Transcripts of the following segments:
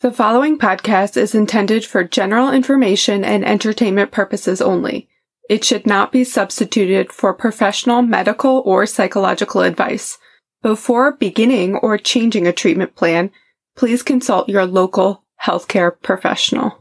The following podcast is intended for general information and entertainment purposes only. It should not be substituted for professional medical or psychological advice. Before beginning or changing a treatment plan, please consult your local healthcare professional.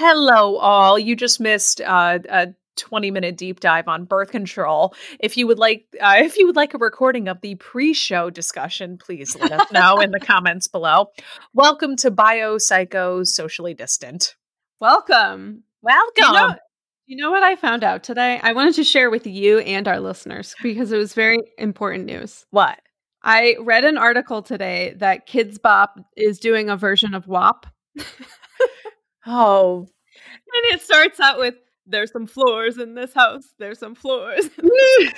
Hello, all. You just missed uh, a 20 minute deep dive on birth control. If you would like, uh, if you would like a recording of the pre-show discussion, please let us know in the comments below. Welcome to Biopsycho Socially Distant. Welcome. Welcome. You know, you know what I found out today? I wanted to share with you and our listeners because it was very important news. what? I read an article today that Kidz Bop is doing a version of WAP. Oh, And it starts out with there's some floors in this house. There's some floors. there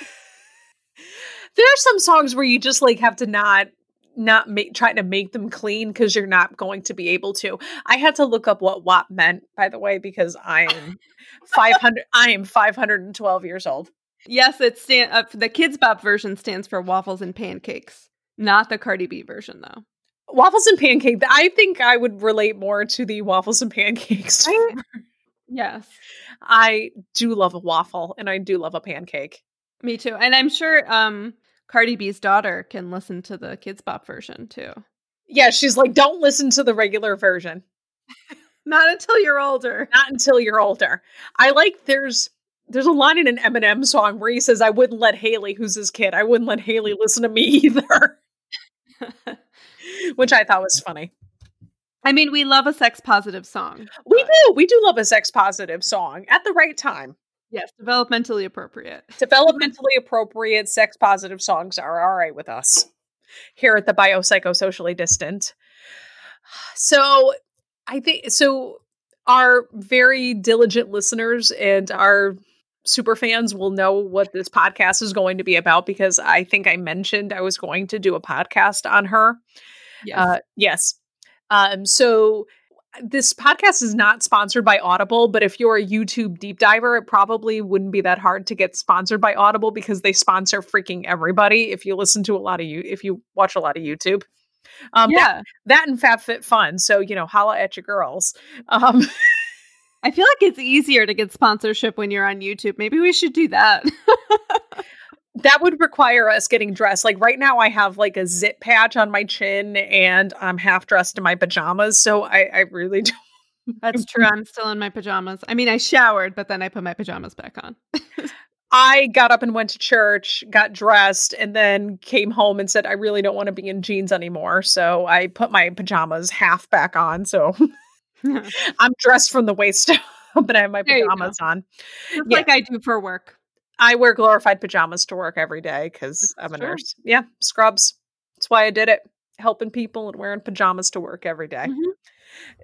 are some songs where you just like have to not not make trying to make them clean because you're not going to be able to. I had to look up what WAP meant, by the way, because I am 500 I am 512 years old. yes, it's stand uh, the Kidz Bop version stands for waffles and pancakes, not the Cardi B version though. Waffles and pancake. I think I would relate more to the waffles and pancakes. I- Yes. I do love a waffle and I do love a pancake. Me too. And I'm sure um Cardi B's daughter can listen to the Kidz Bop version too. Yeah, she's like, don't listen to the regular version. Not until you're older. Not until you're older. I like there's there's a line in an Eminem song where he says, I wouldn't let Haley, who's his kid, I wouldn't let Haley listen to me either. Which I thought was funny. I mean, we love a sex positive song. We do. We do love a sex positive song at the right time. Yes, developmentally appropriate. Developmentally appropriate sex positive songs are all right with us here at the Biopsychosocially Distant. So I think so our very diligent listeners and our super fans will know what this podcast is going to be about because I think I mentioned I was going to do a podcast on her. Yes. Uh, yes. Um, so this podcast is not sponsored by Audible, but if you're a YouTube deep diver, it probably wouldn't be that hard to get sponsored by Audible because they sponsor freaking everybody. If you listen to a lot of you, if you watch a lot of YouTube, um, that, yeah. that and FabFitFun. So you know, holla at your girls. Um, I feel like it's easier to get sponsorship when you're on YouTube. Maybe we should do that. that would require us getting dressed. Like right now, I have like a zip patch on my chin, and I'm half dressed in my pajamas. So I, I really don't. That's true. I'm still in my pajamas. I mean, I showered, but then I put my pajamas back on. I got up and went to church, got dressed, and then came home and said, I really don't want to be in jeans anymore. So I put my pajamas half back on. So I'm dressed from the waist up, but I have my There pajamas on. Just Yeah. like I do for work. I wear glorified pajamas to work every day because I'm a Sure. nurse. Yeah, scrubs. That's why I did it. Helping people and wearing pajamas to work every day. Mhm.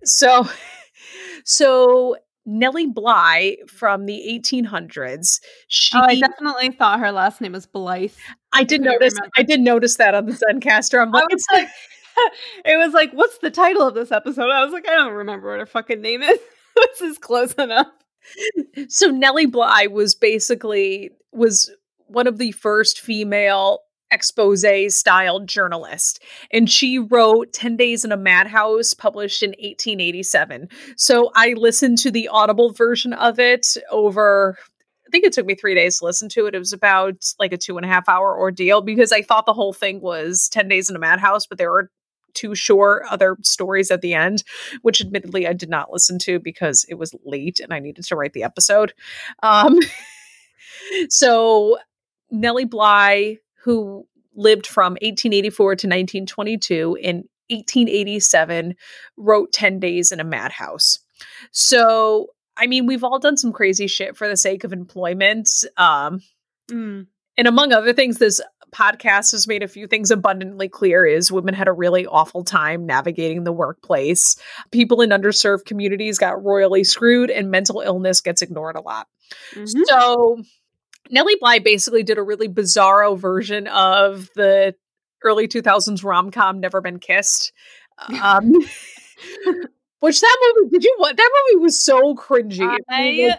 So, so Nellie Bly from the 1800s. She, Oh, I definitely thought her last name was Blythe. I did notice. remember. I did notice that on the Zencastr. I'm like, was like, it was like, what's the title of this episode? I was like, I don't remember what her fucking name is. this is close enough. So Nellie Bly was basically was one of the first female expose style journalist and she wrote 10 days in a madhouse published in 1887 so i listened to the audible version of it over i think it took me three days to listen to it. It was about like a two and a half hour ordeal because i thought the whole thing was 10 days in a madhouse but there were two short other stories at the end which admittedly i did not listen to because it was late and i needed to write the episode um so nellie bly who lived from 1884 to 1922 in 1887 wrote 10 days in a madhouse so i mean we've all done some crazy shit for the sake of employment um Mm. and among other things this podcast has made a few things abundantly clear is women had a really awful time navigating the workplace people in underserved communities got royally screwed and mental illness gets ignored a lot Mhm. so Nellie Bly basically did a really bizarro version of the early 2000s rom com Never Been Kissed. Um, which that movie, did you what? That movie was so cringy. I,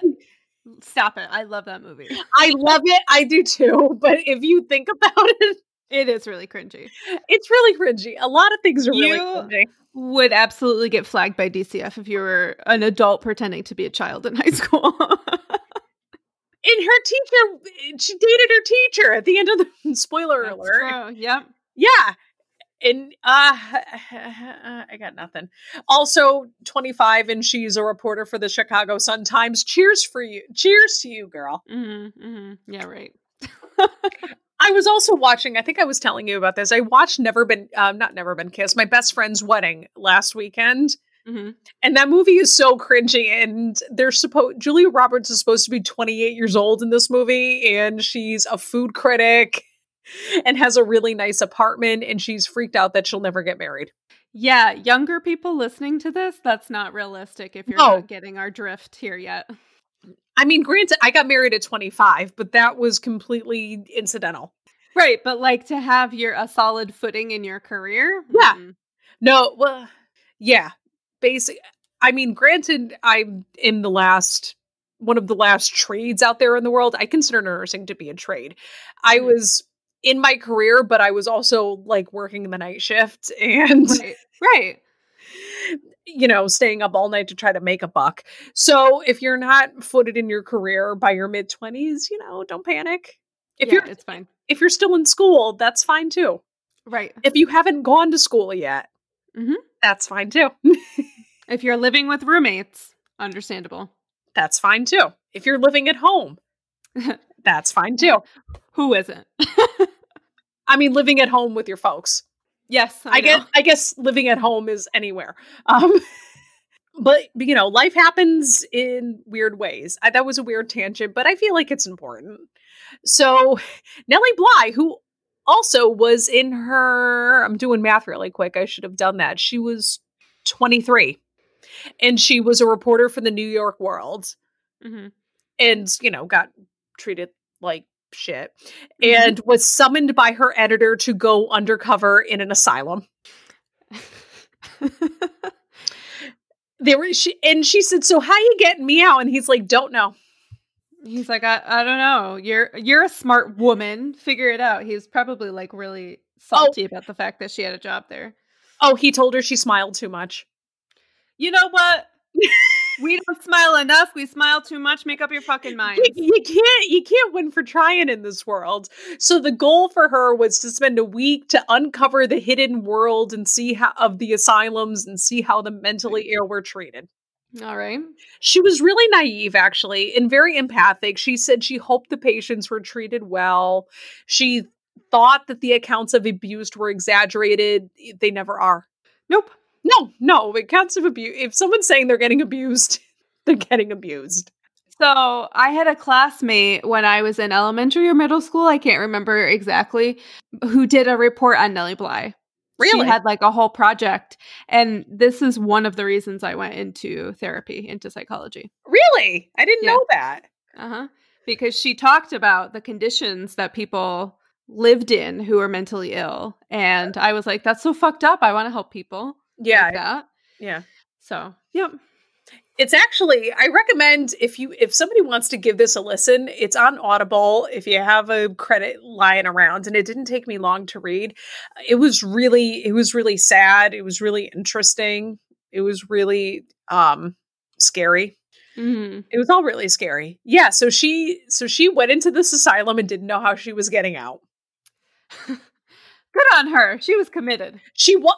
stop it. I love that movie. I love it. I do too. But if you think about it, it is really cringy. It's really cringy. A lot of things are You- really cringy. Would absolutely get flagged by DCF if you were an adult pretending to be a child in high school. And her teacher, she dated her teacher at the end of the spoiler That's alert. true. Yep. Yeah. And uh I got nothing. Also 25 and she's a reporter for the Chicago Sun Times. Cheers for you. Cheers to you, girl. Mm-hmm, mm-hmm. Yeah, right. I was also watching, I think I was telling you about this. I watched Never Been um not Never Been Kissed, my best friend's wedding last weekend. Mm-hmm. And that movie is so cringy. And they're supposed Julia Roberts is supposed to be 28 years old in this movie, and she's a food critic and has a really nice apartment, and she's freaked out that she'll never get married. Yeah, younger people listening to this, that's not realistic if you're No. not getting our drift here yet. I mean, granted, I got married at 25, but that was completely incidental. Right, but like to have your a solid footing in your career. Yeah. mm, No, well, yeah, basic. I mean, granted, I'm in the last one of the last trades out there in the world. I consider nursing to be a trade. I Mhm. was in my career, but I was also like working the night shift and Right. Right. you know staying up all night to try to make a buck. So if you're not footed in your career by your mid twenties, you know, don't panic. If yeah, you're it's fine. if you're still in school, that's fine too. Right. If you haven't gone to school yet, Mhm. that's fine too. If you're living with roommates, understandable. that's fine too. If you're living at home, that's fine too. Who isn't? I mean, living at home with your folks. yes, I, I, guess. I guess living at home is anywhere. Um, but you know, life happens in weird ways. I, that was a weird tangent, but I feel like it's important. So, Nellie Bly, who also was in her, I'm doing math really quick. I should have done that. She was 23, and she was a reporter for the New York World. Mhm. and you know got treated like shit Mhm. and was summoned by her editor to go undercover in an asylum they were she and she said so how you getting me out and he's like don't know He's like, I, I don't know. You're you're a smart woman. Figure it out. He's probably like really salty about the fact that she had a job there. oh he told her she smiled too much You know what? we don't smile enough. We smile too much. Make up your fucking mind. you, you can't you can't win for trying in this world so the goal for her was to spend a week to uncover the hidden world and see how of the asylums and see how the mentally ill were treated All right. She was really naive, actually, and very empathic. She said she hoped the patients were treated well. She thought that the accounts of abuse were exaggerated. They never are. Nope. No, no, it counts of abuse. If someone's saying they're getting abused, they're getting abused. So I had a classmate when I was in elementary or middle school, I can't remember exactly, who did a report on Nellie Bly. Really? She had like a whole project. And this is one of the reasons I went into therapy, into psychology. Really? I didn't Yeah. know that. Uh-huh. Because she talked about the conditions that people lived in who were mentally ill. And I was like, that's so fucked up. I want to help people. Yeah. Like that. Yeah. So, yep. It's actually I recommend if you if somebody wants to give this a listen, it's on Audible if you have a credit lying around and it didn't take me long to read. It was really it was really sad, it was really interesting. It was really um scary. Mhm. It was all really scary. Yeah, so she so she went into this asylum and didn't know how she was getting out. Good on her. She was committed. She was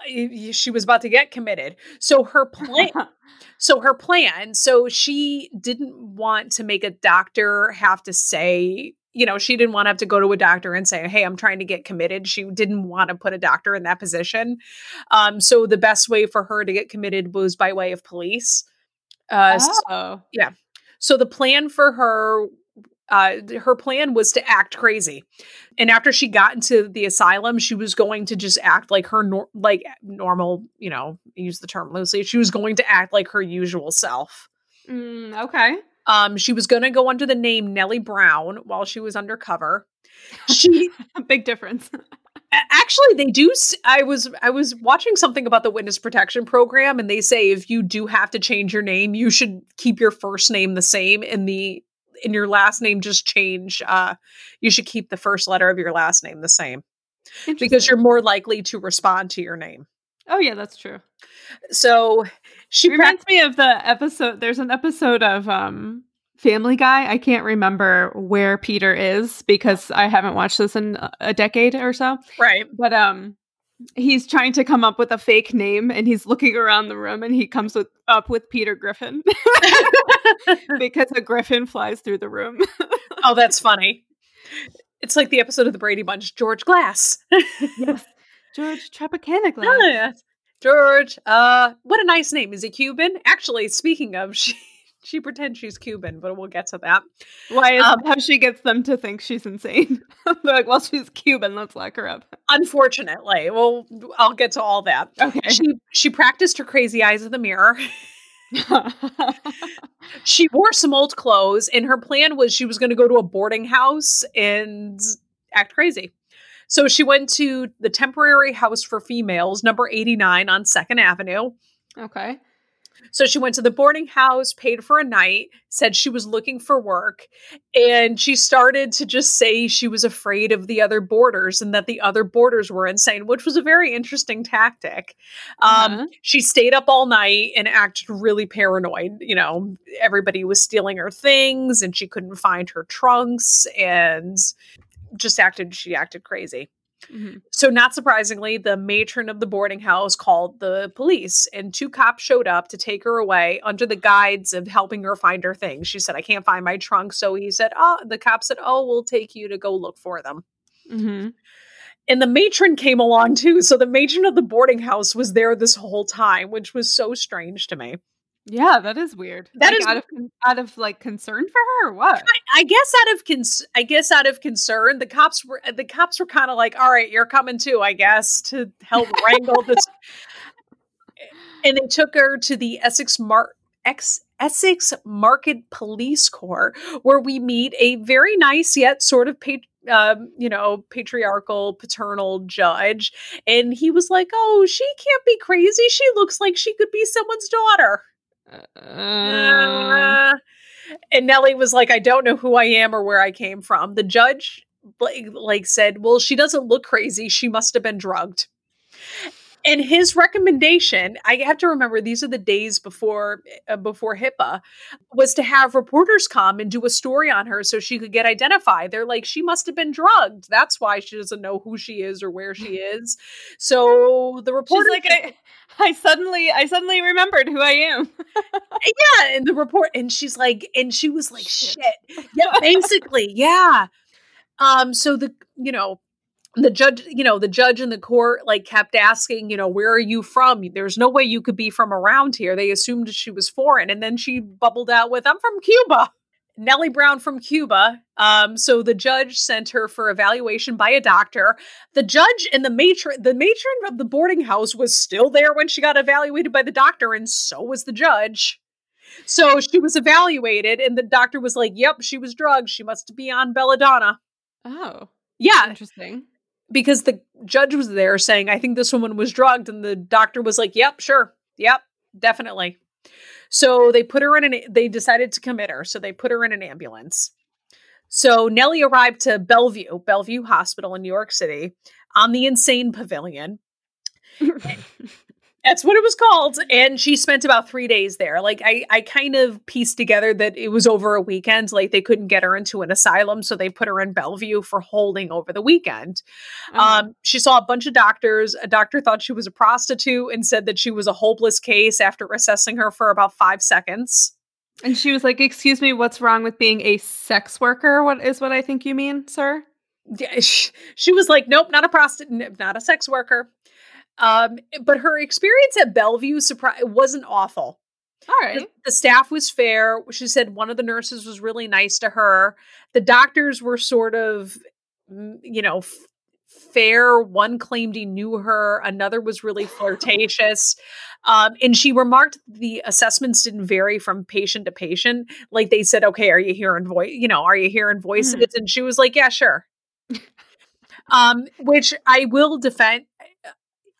she was about to get committed. So her plan so her plan so she didn't want to make a doctor have to say you know she didn't want to have to go to a doctor and say hey i'm trying to get committed she didn't want to put a doctor in that position um, so the best way for her to get committed was by way of police uh, oh. so the plan for her uh, her plan was to act crazy and after she got into the asylum she was going to just act like her nor- like normal you know use the term loosely she was going to act like her usual self Mm, okay. Um, she was going to go under the name Nellie Brown while she was undercover. She big difference. actually they do i was i was watching something about the witness protection program and they say if you do have to change your name you should keep your first name the same and the in your last name just change uh you should keep the first letter of your last name the same because you're more likely to respond to your name oh yeah that's true so she reminds pra- me of the episode there's an episode of um Family Guy. I can't remember where Peter is because I haven't watched this in a decade or so. Right. But um he's trying to come up with a fake name and he's looking around the room and he comes with, up with Peter Griffin because a griffin flies through the room. oh, that's funny. It's like the episode of the Brady Bunch, George Glass. yes. George Tropicana Glass. Yes. George, uh, what a nice name. Is he Cuban? Actually, speaking of, she she pretends she's Cuban, but we'll get to that. Why is um, how she gets them to think she's insane? They're like, well, she's Cuban, let's lock her up. Unfortunately, well, I'll get to all that. Okay. She she practiced her crazy eyes in the mirror. she wore some old clothes, and her plan was she was going to go to a boarding house and act crazy. So she went to the temporary house for females, number 89 on 2nd Avenue. Okay. So she went to the boarding house, paid for a night, said she was looking for work, and she started to just say she was afraid of the other boarders and that the other boarders were insane, which was a very interesting tactic. Um, uh-huh. She stayed up all night and acted really paranoid. You know, everybody was stealing her things and she couldn't find her trunks and just acted, she acted crazy. Mm-hmm. So, not surprisingly, the matron of the boarding house called the police, and two cops showed up to take her away under the guides of helping her find her things. She said, I can't find my trunk. So he said, Oh, the cop said, Oh, we'll take you to go look for them. Mm-hmm. And the matron came along too. So, the matron of the boarding house was there this whole time, which was so strange to me. Yeah, that is weird. That like, is out of out of like concern for her or what? I, I guess out of cons- I guess out of concern, the cops were the cops were kind of like, "All right, you're coming too, I guess, to help wrangle this." and they took her to the Essex Mar- Ex- Essex Market Police Court, where we meet a very nice yet sort of pat- um, you know, patriarchal, paternal judge. And he was like, Oh, she can't be crazy. She looks like she could be someone's daughter. Uh, and Nellie was like, I don't know who I am or where I came from. The judge like, like said, Well, she doesn't look crazy. She must have been drugged. And his recommendation, I have to remember these are the days before uh, before HIPAA, was to have reporters come and do a story on her so she could get identified. They're like, she must have been drugged. That's why she doesn't know who she is or where she is. So the reporter, like, I, I suddenly, I suddenly remembered who I am. yeah, and the report, and she's like, and she was like, shit. Yeah, basically, yeah. Um, so the you know the judge you know the judge in the court like kept asking you know where are you from? There's no way you could be from around here. They assumed she was foreign and then she bubbled out with i'm from cuba. Nellie brown from cuba um, so the judge sent her for evaluation by a doctor. The judge and the matron the matron of the boarding house was still there when she got evaluated by the doctor and so was the judge. So she was evaluated and the doctor was like yep she was drugged. She must be on belladonna. Oh. Yeah. Interesting because the judge was there saying, I think this woman was drugged. And the doctor was like, Yep, sure. Yep, definitely. So they put her in an, they decided to commit her. So they put her in an ambulance. So Nellie arrived to Bellevue, Bellevue Hospital in New York City on the insane pavilion. That's what it was called. And she spent about three days there. Like I, I kind of pieced together that it was over a weekend. Like they couldn't get her into an asylum, so they put her in Bellevue for holding over the weekend. Oh. Um, she saw a bunch of doctors. A doctor thought she was a prostitute and said that she was a hopeless case after assessing her for about five seconds. And she was like, "Excuse me, what's wrong with being a sex worker? What is what I think you mean, sir?" She was like, "Nope, not a prostitute, not a sex worker." Um, but her experience at Bellevue surpri- wasn't awful. All right. The, the, staff was fair. She said one of the nurses was really nice to her. The doctors were sort of, mm, you know, f- fair. One claimed he knew her, another was really flirtatious. Um, and she remarked the assessments didn't vary from patient to patient. Like they said, okay, are you hearing voice? You know, are you hearing voices? Mhm. And she was like, yeah, sure. um, which I will defend.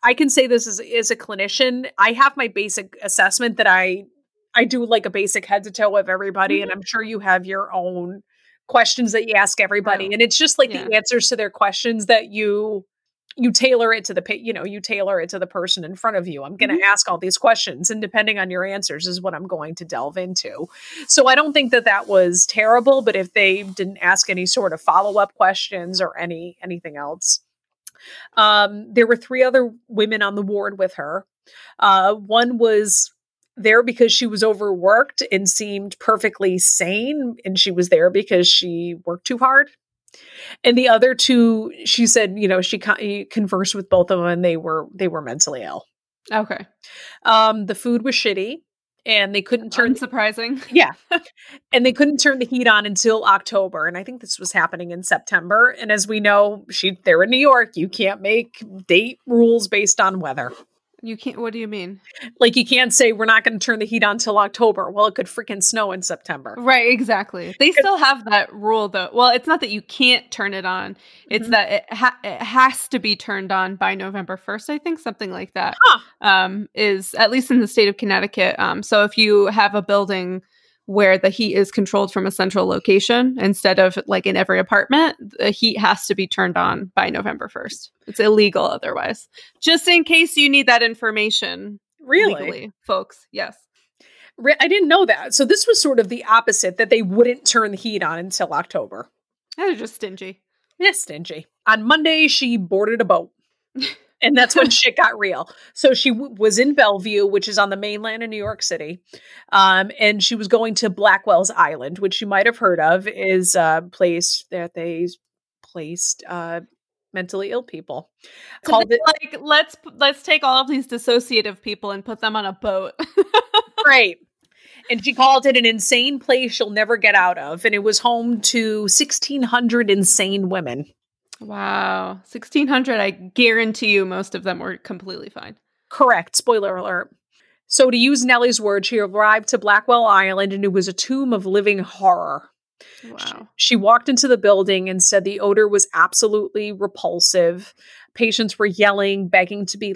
I can say this as, as a clinician. I have my basic assessment that I I do like a basic head to toe of everybody, and mm-hmm. I'm sure you have your own questions that you ask everybody, Oh, and it's just like yeah. the answers to their questions that you you tailor it to the you know you tailor it to the person in front of you. I'm going to mm-hmm. ask all these questions, and depending on your answers is what I'm going to delve into. So I don't think that that was terrible, but if they didn't ask any sort of follow up questions or any anything else. Um, there were three other women on the ward with her. Uh, one was there because she was overworked and seemed perfectly sane, and she was there because she worked too hard. And the other two, she said, you know, she con- conversed with both of them, and they were they were mentally ill. Okay. Um, the food was shitty, and they couldn't turn Unsurprising. yeah. and they couldn't turn the heat on until October. And I think this was happening in September. And as we know, she they're in New York. You can't make date rules based on weather. You can't. What do you mean? Like you can't say we're not going to turn the heat on till October. Well, it could freaking snow in September. Right. Exactly. They still have that rule, though. Well, it's not that you can't turn it on. It's Mhm. that it, ha- it has to be turned on by November first. I think something like that. Huh. Um, is at least in the state of Connecticut. Um, so if you have a building where the heat is controlled from a central location instead of like in every apartment, the heat has to be turned on by November first. It's illegal otherwise. Just in case you need that information, Really? legally, folks. Yes. I didn't know that. So this was sort of the opposite that they wouldn't turn the heat on until October. They're just stingy. Yeah, stingy. On Monday, she boarded a boat. and that's when shit got real. So she w- was in Bellevue, which is on the mainland in New York City. Um, and she was going to Blackwell's Island, which you might have heard of, is a place that they placed uh, mentally ill people. So Called it like let's let's take all of these dissociative people and put them on a boat. Great. And she called it an insane place you'll never get out of. And it was home to 1,600 insane women. Wow, sixteen hundred. I guarantee you, most of them were completely fine. Correct. Spoiler alert. So, to use Nellie's word, she arrived to Blackwell Island and it was a tomb of living horror. Wow. She walked into the building and said the odor was absolutely repulsive. Patients were yelling, begging to be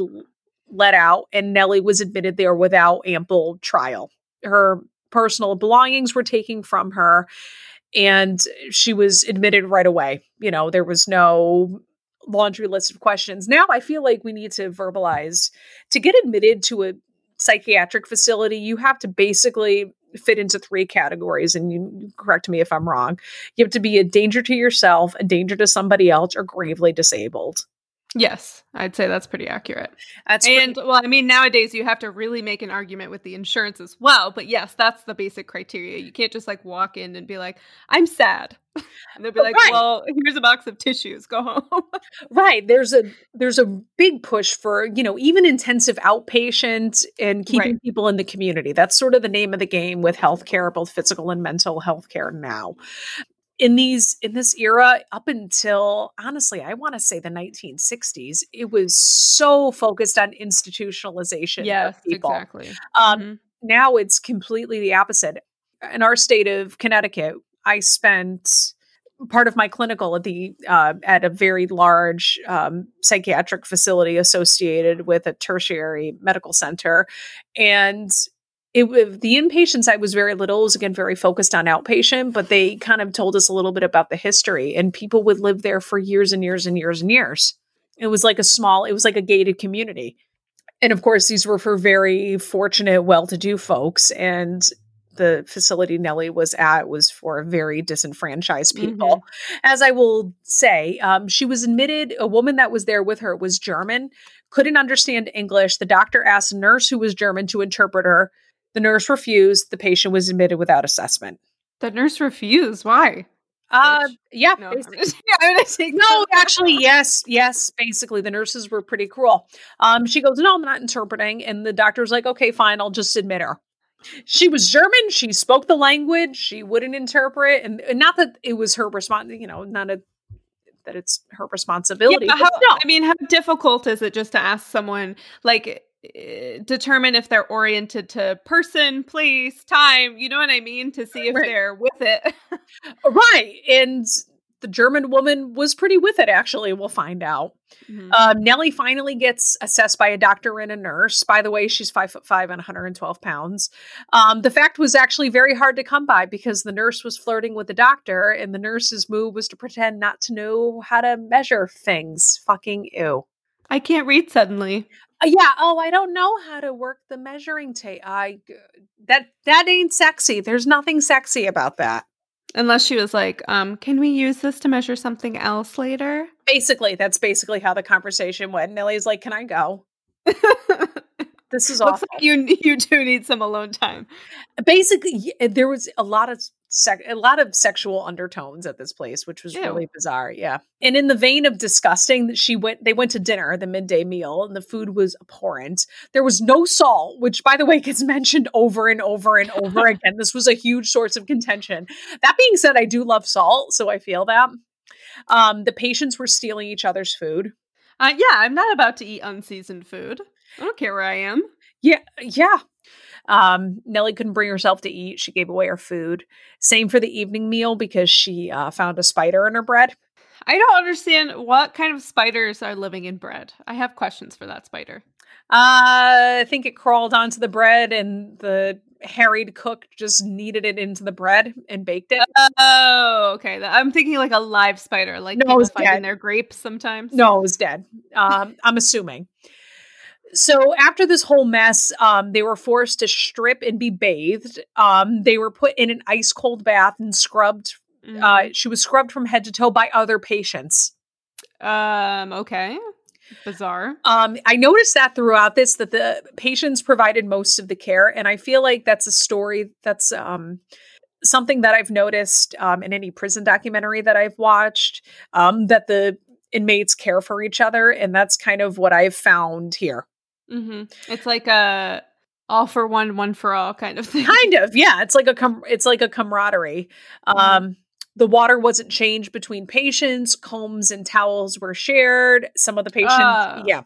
let out, and Nellie was admitted there without ample trial. Her personal belongings were taken from her, and she was admitted right away. You know, there was no laundry list of questions. Now I feel like we need to verbalize to get admitted to a psychiatric facility, you have to basically fit into three categories. And you correct me if I'm wrong. You have to be a danger to yourself, a danger to somebody else, or gravely disabled. Yes, I'd say that's pretty accurate. That's And well, I mean, nowadays you have to really make an argument with the insurance as well. But yes, that's the basic criteria. You can't just like walk in and be like, "I'm sad," and they'll be like, Right. "Well, here's a box of tissues. Go home." right. There's a there's a big push for you know even intensive outpatient and keeping Right. people in the community. That's sort of the name of the game with healthcare, both physical and mental healthcare now. In these in this era up until honestly i want to say the 1960s it was so focused on institutionalization yes, of people exactly. um, Mhm. now it's completely the opposite in our state of connecticut i spent part of my clinical at the uh, at a very large um, psychiatric facility associated with a tertiary medical center and it the inpatients I was very little was again very focused on outpatient, but they kind of told us a little bit about the history and people would live there for years and years and years and years. It was like a small, it was like a gated community. And of course, these were for very fortunate, well-to-do folks. And the facility Nellie was at was for very disenfranchised people. As I will say, um, she was admitted, a woman that was there with her was German, couldn't understand English. The doctor asked a nurse who was German to interpret her. The nurse refused. The patient was admitted without assessment. The nurse refused. Why? Uh, yeah, No, just, yeah, I'm gonna take No, actually, yes, yes. Basically, the nurses were pretty cruel. Um, she goes, "No, I'm not interpreting," and the doctor's like, "Okay, fine, I'll just admit her." She was German. She spoke the language. She wouldn't interpret, and, and not that it was her response. You know, not a, that it's her responsibility. Yeah, but how, no. I mean, how difficult is it just to ask someone like determine if they're oriented to person, place, time. You know what I mean? To see if Right. they're with it. right. And the German woman was pretty with it, actually. We'll find out. Mhm. Um, Nellie finally gets assessed by a doctor and a nurse. By the way, she's five foot five and 112 pounds. Um, the fact was actually very hard to come by because the nurse was flirting with the doctor, and the nurse's move was to pretend not to know how to measure things. Fucking ew. I can't read suddenly. Uh, yeah. Oh, I don't know how to work the measuring tape. I that that ain't sexy. There's nothing sexy about that. Unless she was like, um, can we use this to measure something else later? Basically, that's basically how the conversation went. Nellie's like, "Can I go? This is Looks awful." like you you do need some alone time. basically there was a lot of sec- a lot of sexual undertones at this place which was Ew. really bizarre yeah and in the vein of disgusting that she went they went to dinner the midday meal and the food was abhorrent there was no salt which by the way gets mentioned over and over and over again this was a huge source of contention that being said i do love salt so i feel that um the patients were stealing each other's food Uh, yeah, I'm not about to eat unseasoned food. I don't care where I am. Yeah, yeah. Um, Nellie couldn't bring herself to eat. She gave away her food. Same for the evening meal because she uh, found a spider in her bread. I don't understand what kind of spiders are living in bread. I have questions for that spider. Uh, I think it crawled onto the bread, and the harried cook just kneaded it into the bread and baked it. Oh, okay. I'm thinking like a live spider, like No, people it's find in their grapes sometimes. No, it was dead. Um, I'm assuming. So after this whole mess, um, they were forced to strip and be bathed. Um, they were put in an ice cold bath and scrubbed. Mhm. Uh, she was scrubbed from head to toe by other patients. um, okay. Bizarre. Um, I noticed that throughout this that the patients provided most of the care, and I feel like that's a story that's um, something that I've noticed um, in any prison documentary that I've watched. Um, that the inmates care for each other, and that's kind of what I've found here. Hmm It's like a all for one, one for all kind of thing. Kind of, yeah. It's like a com- it's like a camaraderie. Um, the water wasn't changed between patients. Combs and towels were shared. Some of the patients, Oh. yeah,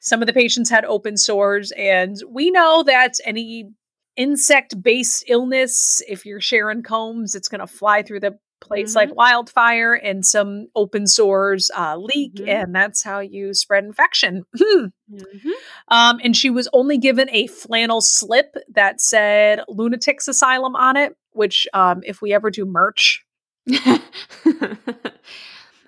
some of the patients had open sores, and we know that any insect-based illness, if you're sharing combs, it's going to fly through the place like wildfire, and some open sores uh, leak, Mhm. and that's how you spread infection. Hmm. Mhm. Um, and she was only given a flannel slip that said lunatics asylum on it, which, um, if we ever do merch,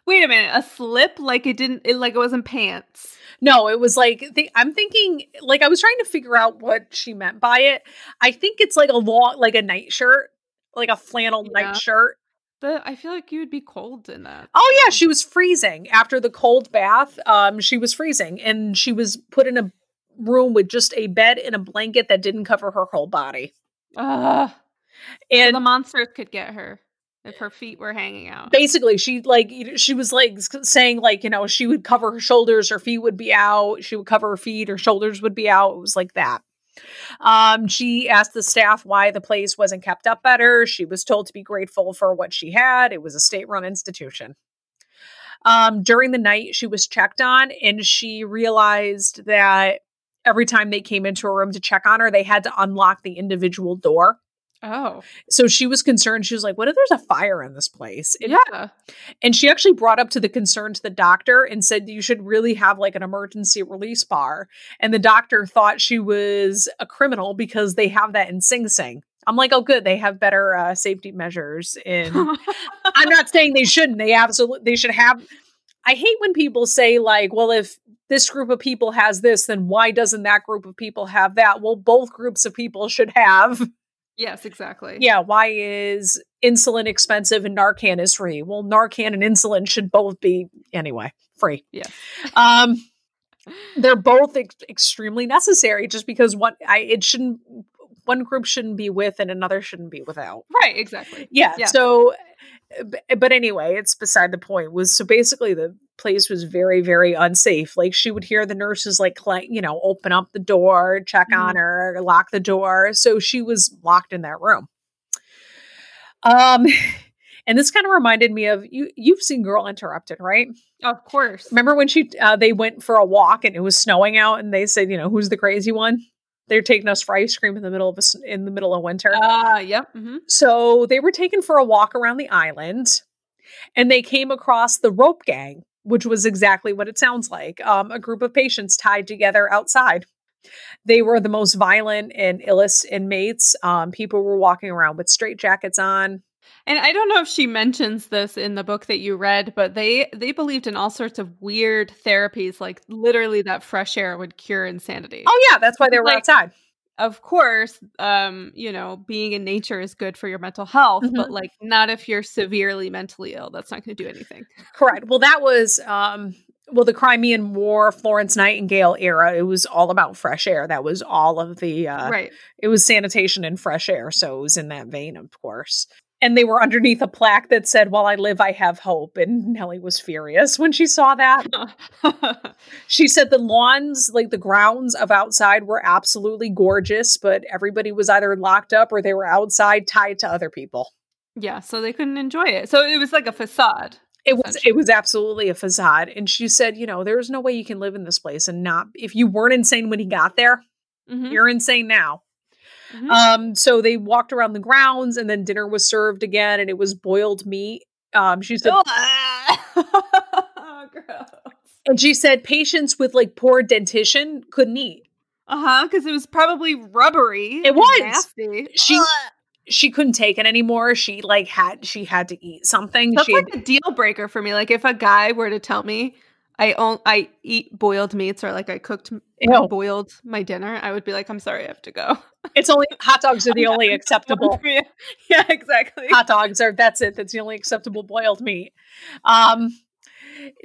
Wait a minute, a slip like it didn't it, like it wasn't pants. no, it was like, th- I'm thinking, like, I was trying to figure out what she meant by it. I think it's like a long, like a nightshirt, like a flannel Yeah. nightshirt. But I feel like you would be cold in that. Oh, yeah, she was freezing after the cold bath. Um, she was freezing and she was put in a room with just a bed and a blanket that didn't cover her whole body. So And the monsters could get her if her feet were hanging out. basically she like she was like saying like you know she would cover her shoulders her feet would be out she would cover her feet her shoulders would be out it was like that um she asked the staff why the place wasn't kept up better. She was told to be grateful for what she had. It was a state-run institution. Um during the night she was checked on and she realized that every time they came into a room to check on her they had to unlock the individual door oh. so she was concerned she was like what if there's a fire in this place And Yeah. and she actually brought up to the concern to the doctor and said you should really have like an emergency release bar. And the doctor thought she was a criminal because they have that in Sing Sing. I'm like, oh, good. They have better uh, safety measures. In I'm not saying they shouldn't. They absolutely they should have. I hate when people say like, well, if this group of people has this, then why doesn't that group of people have that? Well, both groups of people should have. Yes, exactly. Yeah, why is insulin expensive and Narcan is free? Well, Narcan and insulin should both be anyway free. Yeah. Um, they're both ex- extremely necessary. Just because one, I it shouldn't one group shouldn't be with and another shouldn't be without. Right, exactly. Yeah. Yeah. So, b- but anyway, it's beside the point. Was so basically the place was very very unsafe. Like she would hear the nurses like you know open up the door, check on her, lock the door. So she was locked in that room. Um. And this kind of reminded me of you. You've seen Girl Interrupted, right? Of course. Remember when she uh, they went for a walk and it was snowing out, and they said, you know, who's the crazy one? They're taking us for ice cream in the middle of a, in the middle of winter. Ah, yep. hmm so they were taken for a walk around the island, and they came across the rope gang, which was exactly what it sounds like um, a group of patients tied together outside. They were the most violent and illest inmates. Um, people were walking around with straitjackets on. And I don't know if she mentions this in the book that you read, but they they believed in all sorts of weird therapies, like literally that fresh air would cure insanity. Oh, yeah, that's why they were Like- outside. Of course, um, you know, being in nature is good for your mental health, but like not if you're severely mentally ill. That's not going to do anything. Correct. Well, that was um well the Crimean War, Florence Nightingale era. It was all about fresh air. That was all of the uh right. it was sanitation and fresh air, so it was in that vein, of course. And they were underneath a plaque that said, "While I live, I have hope." And Nellie was furious when she saw that. She said the lawns, like the grounds of outside, were absolutely gorgeous, but everybody was either locked up or they were outside tied to other people. yeah, so they couldn't enjoy it. So it was like a facade. It was it was absolutely a facade. And she said, you know, there's no way you can live in this place and not if you weren't insane when he got there, Mhm. you're insane now. Mhm. Um, so they walked around the grounds and then dinner was served again and it was boiled meat. Um, she said Oh, gross. and she said patients with like poor dentition couldn't eat. Uh huh. Because it was probably rubbery. It was. nasty. She- Ugh. She couldn't take it anymore. She like had she had to eat something. That's she had- like a deal breaker for me. Like if a guy were to tell me I own I eat boiled meats or like I cooked I boiled my dinner, I would be like, I'm sorry, I have to go. it's only hot dogs are the only acceptable yeah, exactly. hot dogs are that's it. That's the only acceptable boiled meat. Um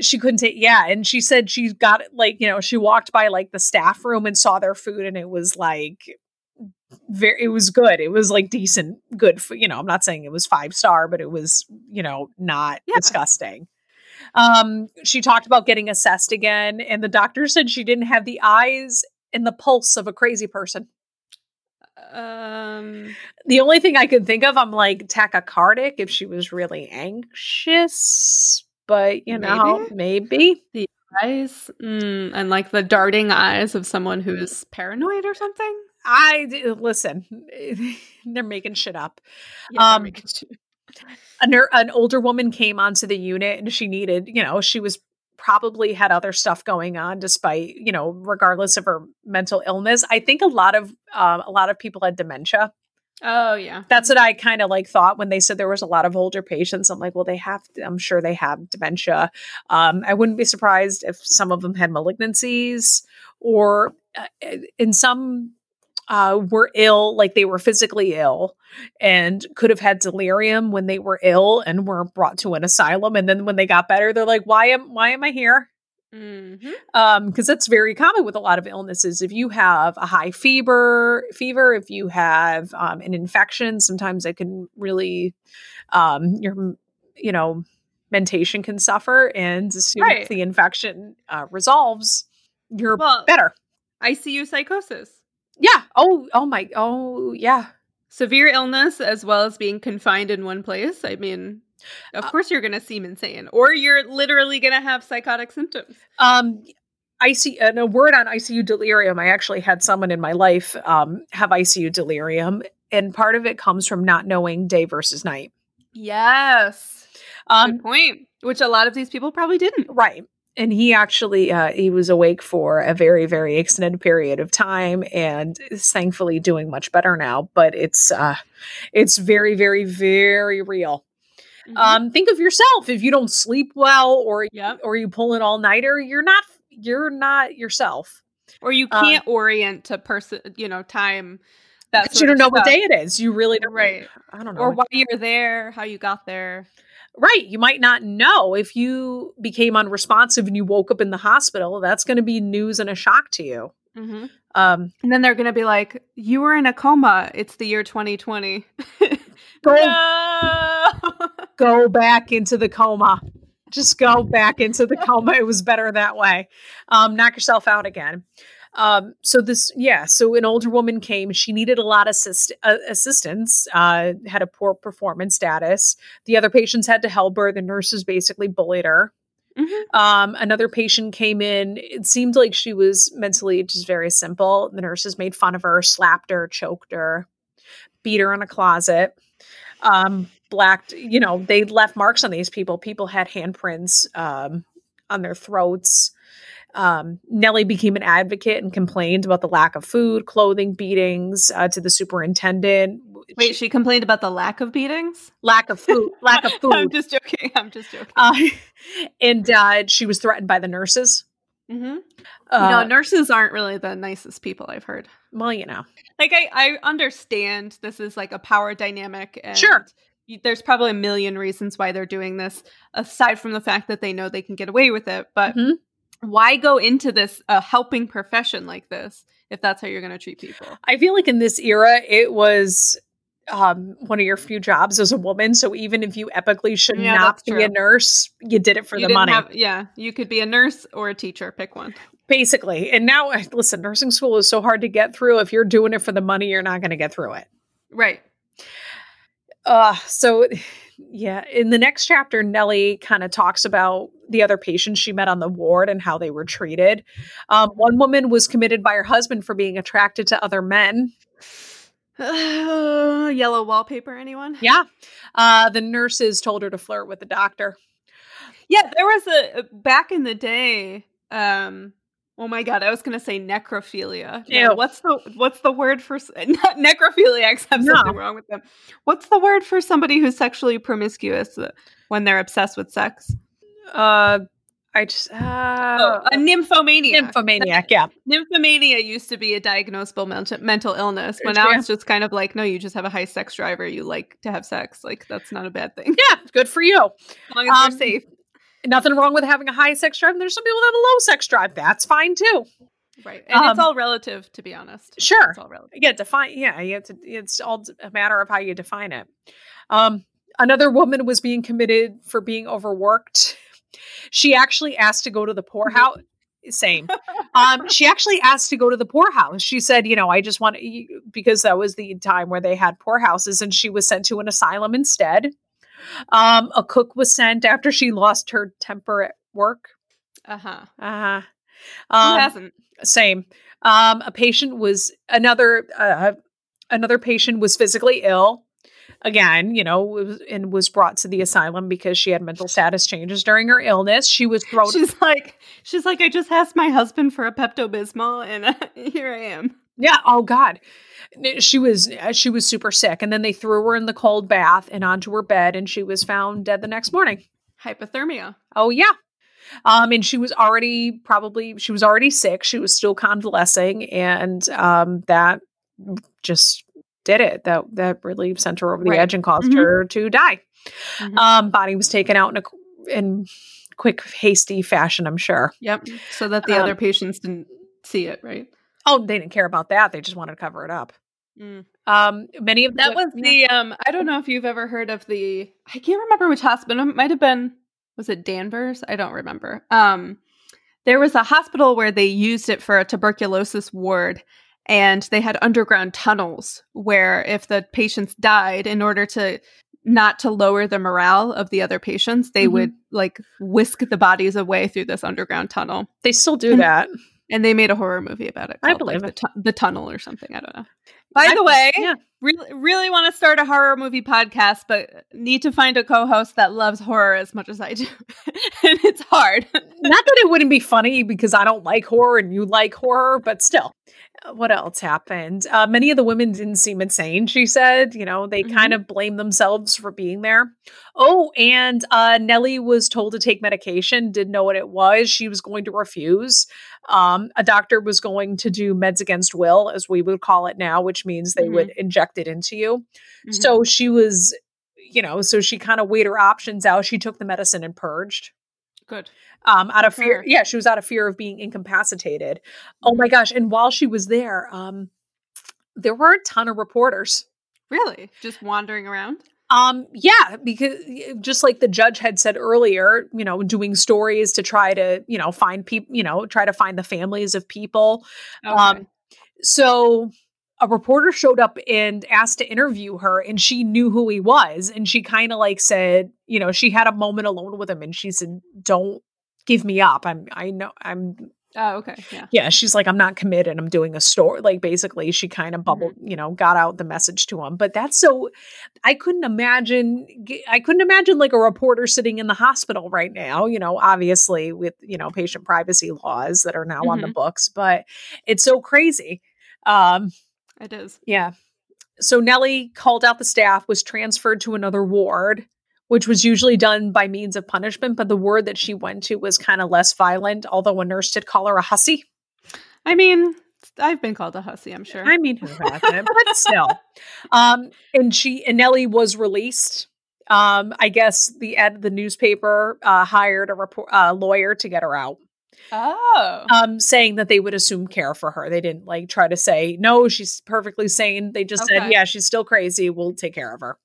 she couldn't take yeah, and she said she got like, you know, she walked by like the staff room and saw their food and it was like very it was good. It was like decent good for you know, I'm not saying it was five star, but it was, you know, not Yeah. disgusting. Um she talked about getting assessed again and the doctor said she didn't have the eyes and the pulse of a crazy person. Um The only thing I could think of, I'm like tachycardic if she was really anxious, but you know, maybe. The eyes mm, and like the darting eyes of someone who's paranoid or something. I listen, they're making shit up. Yeah, Um, making shit- A ner- an older woman came onto the unit and she needed, you know, she was probably had other stuff going on despite, you know, regardless of her mental illness. I think a lot of um, a lot of people had dementia. Oh yeah. That's what I kind of like thought when they said there was a lot of older patients. I'm like, well, they have. I'm sure they have dementia. Um, I wouldn't be surprised if some of them had malignancies, or uh, in some uh, were ill, like they were physically ill, and could have had delirium when they were ill and were brought to an asylum. And then when they got better, they're like, why am why am I here? Mhm. um because that's very common with a lot of illnesses if you have a high fever fever if you have um, an infection sometimes it can really um your you know mentation can suffer and as soon as the infection uh, resolves you're Well- better ICU psychosis. Yeah oh oh my oh yeah Severe illness as well as being confined in one place. I mean, of Uh, course you're going to seem insane or you're literally going to have psychotic symptoms. Um, IC and a word on ICU delirium. I actually had someone in my life um, have ICU delirium, and part of it comes from not knowing day versus night. Yes. Um, Good point. Which a lot of these people probably didn't. right. And he actually uh, he was awake for a very very extended period of time, and is thankfully doing much better now. But it's uh, it's very very very real. Mhm. Um, think of yourself if you don't sleep well, or Yep. or you pull an all nighter, you're not you're not yourself. or you um, can't orient to person, you know, time. That you don't know what day it is. You really don't. Right. I don't know. Or why you're there, how you got there. Right. You might not know if you became unresponsive and you woke up in the hospital. That's going to be news and a shock to you. hmm Um, And then they're going to be like, you were in a coma. It's the year 2020. go no! go back into the coma. Just go back into the coma. It was better that way. Um, knock yourself out again. Um, so this, yeah, so an older woman came. She needed a lot of assist, uh, assistance. Uh, had a poor performance status. The other patients had to help her. The nurses basically bullied her. Mhm. Um, another patient came in. It seemed like she was mentally just very simple. The nurses made fun of her, slapped her, choked her, beat her in a closet. Um, blacked, you know, they left marks on these people. People had handprints um, on their throats. Um, Nellie became an advocate and complained about the lack of food, clothing, beatings uh, to the superintendent. Wait, she complained about the lack of beatings. lack of food, lack of food. I'm just joking. I'm just joking. Uh, and uh, she was threatened by the nurses. Mm-hmm. Uh, know, nurses aren't really the nicest people I've heard. well, you know, Like, I, I understand this is like a power dynamic. And Sure. There's probably a million reasons why they're doing this, aside from the fact that they know they can get away with it. But Mhm. Why go into this a helping profession like this if that's how you're going to treat people? I feel like in this era, it was um, one of your few jobs as a woman. So even if you epically should Yeah, not be true. a nurse, you did it for You the money, have- yeah, you could be a nurse or a teacher. Pick one. basically. And now, listen, nursing school is so hard to get through. If you're doing it for the money, you're not going to get through it. Right. Uh, so yeah, in the next chapter, Nellie kind of talks about the other patients she met on the ward and how they were treated. Um, one woman was committed by her husband for being attracted to other men. yellow wallpaper, anyone? Yeah. Uh, the nurses told her to flirt with the doctor. Yeah, there was a back in the day. Um, oh my god, I was gonna say necrophilia. Yeah, what's the what's the word for not necrophiliacs? Have No. something wrong with them. What's the word for somebody who's sexually promiscuous uh, when they're obsessed with sex? Uh, I just, uh, oh, a nymphomaniac. nymphomaniac. Yeah. Nymphomania used to be a diagnosable mental mental illness, but now Yeah. it's just kind of like, no, you just have a high sex drive or you like to have sex. Like that's not a bad thing. Yeah. Good for you. As long as Um, you're safe. Nothing wrong with having a high sex drive. And there's some people that have a low sex drive. That's fine too. Right. And it's um, all relative, to be honest. Sure. It's all relative. Yeah. Define. Yeah. You have to, it's all a matter of how you define it. Um, another woman was being committed for being overworked. She actually asked to go to the poorhouse. Same. Um, she actually asked to go to the poorhouse. She said, you know, I just want to, because that was the time where they had poorhouses, and she was sent to an asylum instead. Um, a cook was sent after she lost her temper at work. Uh-huh. Uh-huh. Who Um, hasn't? same. Um, a patient was another uh, another patient was physically ill. Again, you know, and was brought to the asylum because she had mental status changes during her illness. She was thrown. She's like, she's like, I just asked my husband for a Pepto Bismol, and uh, here I am. yeah. Oh God. She was she was super sick, and then they threw her in the cold bath and onto her bed, and she was found dead the next morning. Hypothermia. Oh yeah. Um, and she was already probably she was already sick. She was still convalescing, and um, that just did it. That that really sent her over the Right. edge and caused Mhm. her to die. Mhm. Um, body was taken out in a in quick, hasty fashion. I'm sure. Yep. So that the Um, other patients didn't see it, right? Oh, they didn't care about that. They just wanted to cover it up. Mm. Um, many of That was the um I don't know if you've ever heard of the I can't remember which hospital. It might have been was it Danvers? I don't remember. Um there was a hospital where they used it for a tuberculosis ward and they had underground tunnels where if the patients died in order to not to lower the morale of the other patients, they Mhm. would like whisk the bodies away through this underground tunnel. they still do And- that. And they made a horror movie about it. I believe like, it. the, tu- the tunnel or something. I don't know. By I- the way, yeah. Really, really want to start a horror movie podcast, but need to find a co-host that loves horror as much as I do, and it's hard. Not that it wouldn't be funny because I don't like horror and you like horror, but still. Uh, What else happened? Uh, many of the women didn't seem insane, she said. You know, they Mhm. kind of blame themselves for being there. Oh, and uh, Nellie was told to take medication, didn't know what it was. She was going to refuse. Um, a doctor was going to do meds against will, as we would call it now, which means they Mhm. would inject it into you. Mm-hmm. So she was, you know, so she kind of weighed her options out. She took the medicine and purged good. um out of fear her. yeah she was out of fear of being incapacitated oh my gosh and while she was there um there were a ton of reporters Really, just wandering around. Um, yeah, because just like the judge had said earlier, you know, doing stories to try to, you know, find people, you know, try to find the families of people. Okay. Um, so a reporter showed up and asked to interview her, and she knew who he was. And she kind of like said, you know, she had a moment alone with him and she said, Don't give me up. I'm, I know, I'm, oh, okay. Yeah. yeah, she's like, I'm not committed. I'm doing a story. Like, basically, she kind of bubbled, you know, got out the message to him. But that's so, I couldn't imagine, i couldn't imagine like a reporter sitting in the hospital right now, you know, obviously with, you know, patient privacy laws that are now on the books, but it's so crazy. Um, It is. yeah. So Nellie called out the staff, was transferred to another ward, which was usually done by means of punishment, but the ward that she went to was kind of less violent, although a nurse did call her a hussy. I mean, I've been called a hussy, I'm sure. I mean, who hasn't? but still. Um, and she and Nellie was released. Um, I guess the ed the newspaper uh, hired a report, uh, lawyer to get her out. Oh. Um, saying that they would assume care for her. They didn't like try to say no, she's perfectly sane. They just said, yeah, she's still crazy. We'll take care of her.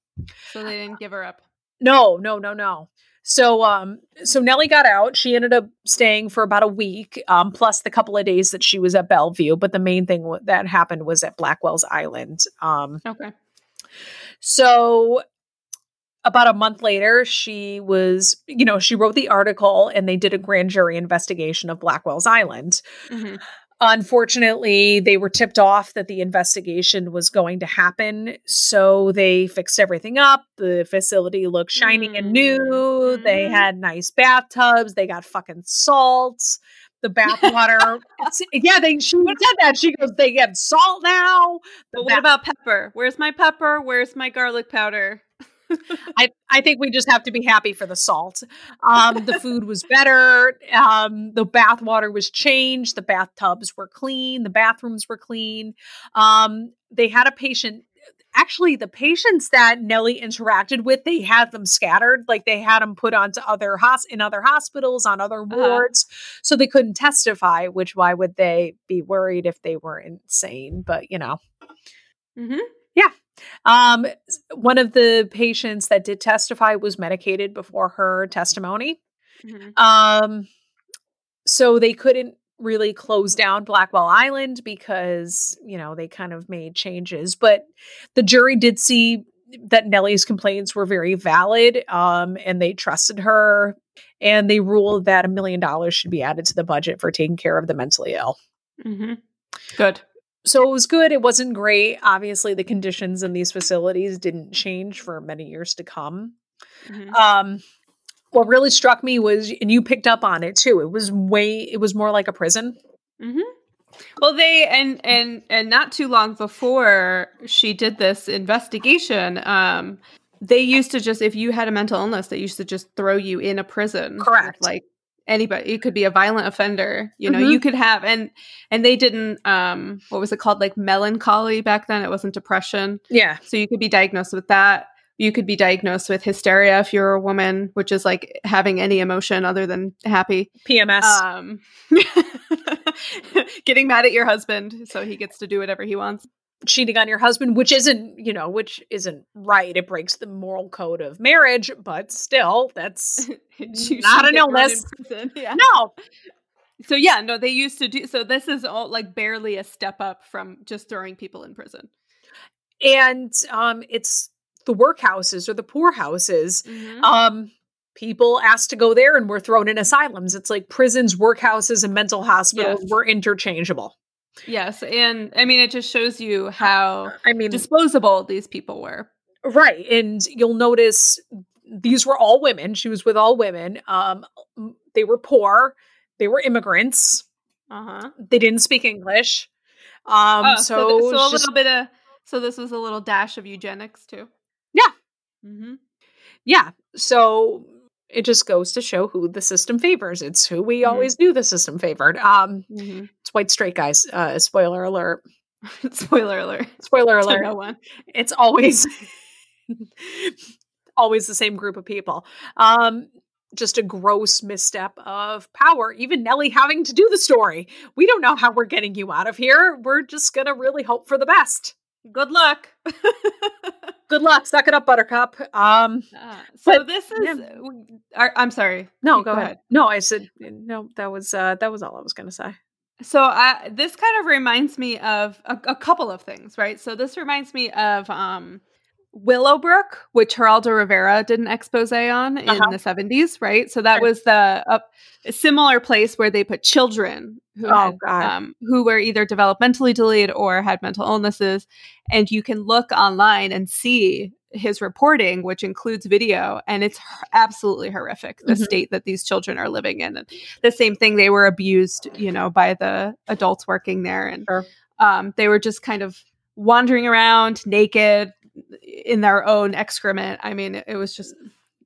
so they didn't give her up. No, no, no, no. So um so Nellie got out. She ended up staying for about a week, um, plus the couple of days that she was at Bellevue. But the main thing w- that happened was at Blackwell's Island. Um, Okay. so about a month later, she was, you know, she wrote the article and they did a grand jury investigation of Blackwell's Island. Mhm. Unfortunately, they were tipped off that the investigation was going to happen. So they fixed everything up. The facility looked shiny and new. They Mhm. had nice bathtubs. They got fucking salt. The bathwater. yeah, they she said that. She goes, they get salt now. The But what bath- about pepper? Where's my pepper? Where's my garlic powder? I, I think we just have to be happy for the salt. Um, the food was better. Um, the bath water was changed. The bathtubs were clean. The bathrooms were clean. Um, they had a patient. Actually, the patients that Nellie interacted with, they had them scattered. Like they had them put onto other hos- in other hospitals, on other wards, so they couldn't testify. Which why would they be worried if they were insane? But you know, Mm-hmm. Um, one of the patients that did testify was medicated before her testimony. Mm-hmm. Um, so they couldn't really close down Blackwell Island because, you know, they kind of made changes. But the jury did see that Nellie's complaints were very valid um, and they trusted her. And they ruled that a million dollars should be added to the budget for taking care of the mentally ill. Mm-hmm. Good. So it was good. It wasn't great. Obviously, the conditions in these facilities didn't change for many years to come. Mhm. Um, what really struck me was, and you picked up on it too. It was way. It was more like a prison. Mm-hmm. Well, they and and and not too long before she did this investigation, um, they used to just if you had a mental illness, they used to just throw you in a prison. Correct. Like anybody, it could be a violent offender. You know, Mhm. you could have and and they didn't. Um, what was it called? Like melancholy back then. It wasn't depression. Yeah. So you could be diagnosed with that. You could be diagnosed with hysteria if you're a woman, which is like having any emotion other than happy. PMS. Um, getting mad at your husband so he gets to do whatever he wants. Cheating on your husband, which isn't, you know, which isn't right. It breaks the moral code of marriage, but still, that's Not an get thrown in illness. Yeah. no. So yeah, no, they used to do. So this is all like barely a step up from just throwing people in prison. And um, it's the workhouses or the poorhouses. Mm-hmm. Um, people asked to go there and were thrown in asylums. It's like prisons, workhouses, and mental hospitals Yes. were interchangeable. Yes, and I mean it just shows you how I mean, disposable these people were. Right. And you'll notice these were all women. She was with all women. Um, they were poor. They were immigrants. Uh huh. They didn't speak English. Um, oh, so, so, th- so a little bit of so this was a little dash of eugenics too. Yeah. Mm-hmm. yeah. So it just goes to show who the system favors. It's who we Mhm. always knew the system favored. Um, Mm-hmm. it's white straight guys. Uh, spoiler alert. Spoiler alert. Spoiler alert. no one. it's always always the same group of people um just a gross misstep of power even nellie having to do the story we don't know how we're getting you out of here we're just gonna really hope for the best Good luck. Good luck. Suck it up, Buttercup. Um, Uh, so But- this is. yeah. I'm sorry. no, You- go, ahead. No, I said no. That was uh, that was all I was going to say. So I, this kind of reminds me of a, a couple of things, right? So this reminds me of um, Willowbrook, which Geraldo Rivera did an expose on in Uh-huh. the 70s, right? So that was the uh, a similar place where they put children who Oh, had, um, who were either developmentally delayed or had mental illnesses, and you can look online and see his reporting, which includes video, and it's absolutely horrific the Mhm. state that these children are living in. And the same thing, they were abused, you know, by the adults working there, and Sure. um, they were just kind of wandering around naked in their own excrement. I mean, it, it was just